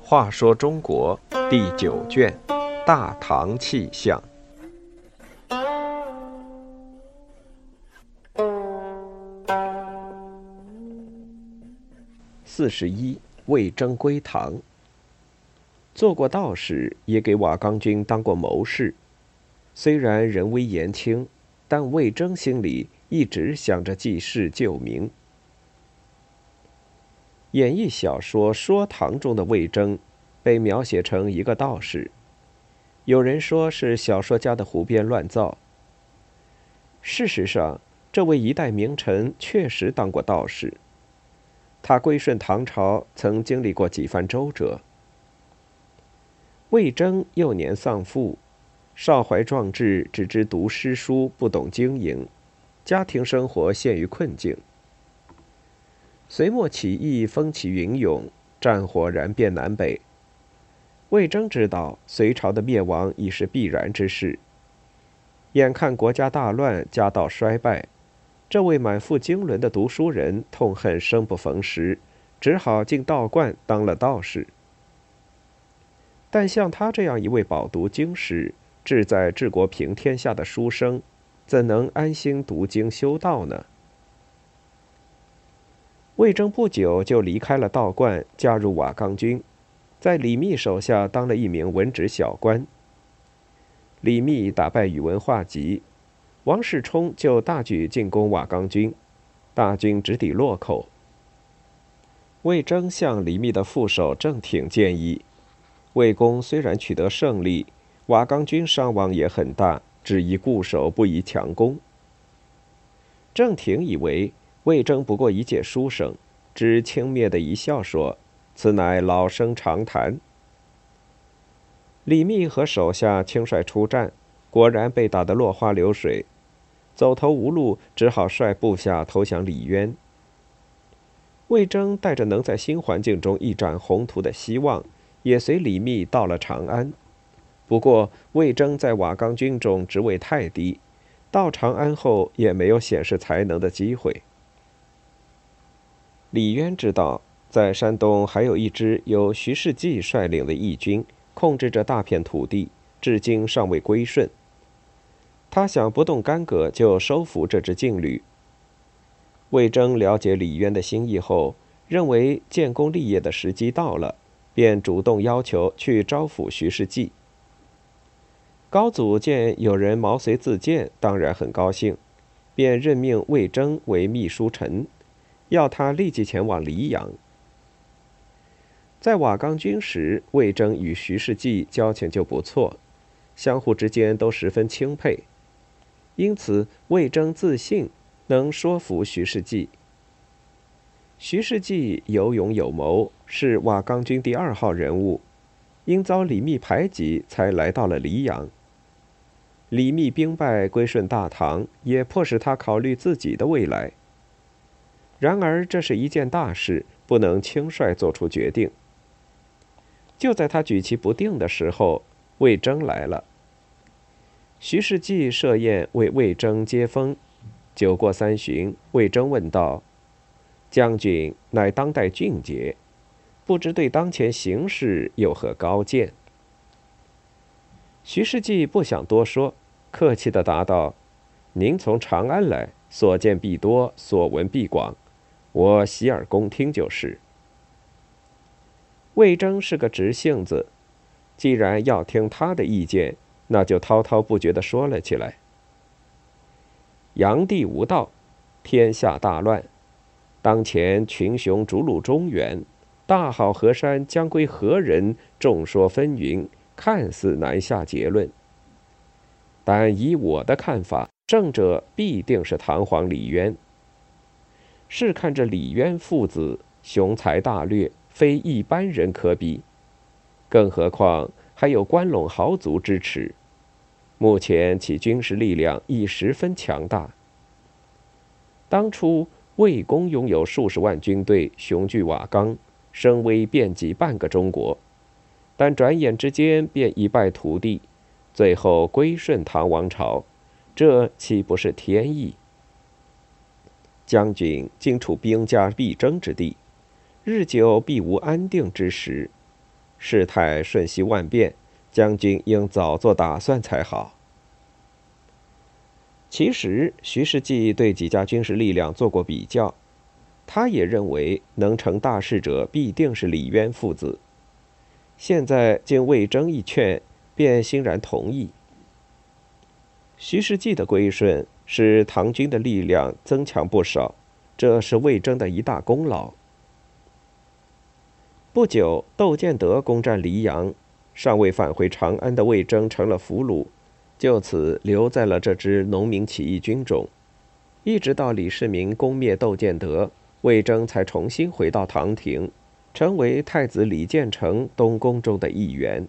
话说中国第九卷《大唐气象》四十一，魏征归唐。做过道士，也给瓦岗军当过谋士。虽然人微言轻，但魏征心里一直想着济世救民。演义小说《说唐》中的魏征，被描写成一个道士。有人说是小说家的胡编乱造。事实上，这位一代名臣确实当过道士。他归顺唐朝，曾经历过几番周折。魏征幼年丧父，少怀壮志，只知读诗书，不懂经营，家庭生活陷于困境。隋末起义风起云涌，战火燃遍南北。魏征知道隋朝的灭亡已是必然之事。眼看国家大乱，家道衰败，这位满腹经纶的读书人痛恨生不逢时，只好进道观当了道士。但像他这样一位饱读经史、志在治国平天下的书生，怎能安心读经修道呢？魏征不久就离开了道观，加入瓦岗军，在李密手下当了一名文职小官。李密打败宇文化及，王世充就大举进攻瓦岗军，大军直抵洛口。魏征向李密的副手郑挺建议，魏公虽然取得胜利，瓦岗军伤亡也很大，只宜固守，不宜强攻。郑挺以为。魏征不过一介书生，只轻蔑的一笑说：“此乃老生常谈。”李密和手下轻率出战，果然被打得落花流水，走投无路，只好率部下投降李渊。魏征带着能在新环境中一展宏图的希望，也随李密到了长安。不过，魏征在瓦岗军中职位太低，到长安后也没有显示才能的机会。李渊知道，在山东还有一支由徐世绩率领的义军，控制着大片土地，至今尚未归顺。他想不动干戈就收服这支劲旅。魏征了解李渊的心意后，认为建功立业的时机到了，便主动要求去招抚徐世绩。高祖见有人毛遂自荐，当然很高兴，便任命魏征为秘书臣。要他立即前往黎阳。在瓦岗军时，魏征与徐世绩交情就不错，相互之间都十分钦佩，因此魏征自信能说服徐世绩。徐世绩有勇有谋，是瓦岗军第二号人物，因遭李密排挤，才来到了黎阳。李密兵败，归顺大唐，也迫使他考虑自己的未来。然而，这是一件大事，不能轻率做出决定。就在他举棋不定的时候，魏征来了。徐世绩设宴为魏征接风，酒过三巡，魏征问道：“将军乃当代俊杰，不知对当前形势有何高见？”徐世绩不想多说，客气地答道：“您从长安来，所见必多，所闻必广。”我洗耳恭听就是。魏征是个直性子，既然要听他的意见，那就滔滔不绝地说了起来。炀帝无道，天下大乱，当前群雄逐鹿中原，大好河山将归何人？众说纷纭，看似难下结论。但以我的看法，胜者必定是唐皇李渊。试看这李渊父子雄才大略，非一般人可比，更何况还有关陇豪族支持，目前其军事力量亦十分强大。当初魏公拥有数十万军队，雄踞瓦岗，声威遍及半个中国，但转眼之间便一败涂地，最后归顺唐王朝，这岂不是天意？将军竟处兵家必争之地，日久必无安定之时。事态瞬息万变，将军应早做打算才好。其实，徐世绩对几家军事力量做过比较，他也认为能成大事者必定是李渊父子。现在经魏征一劝，便欣然同意。徐世绩的归顺，使唐军的力量增强不少，这是魏征的一大功劳。不久，窦建德攻占黎阳，尚未返回长安的魏征成了俘虏，就此留在了这支农民起义军中。一直到李世民攻灭窦建德，魏征才重新回到唐廷，成为太子李建成东宫中的一员。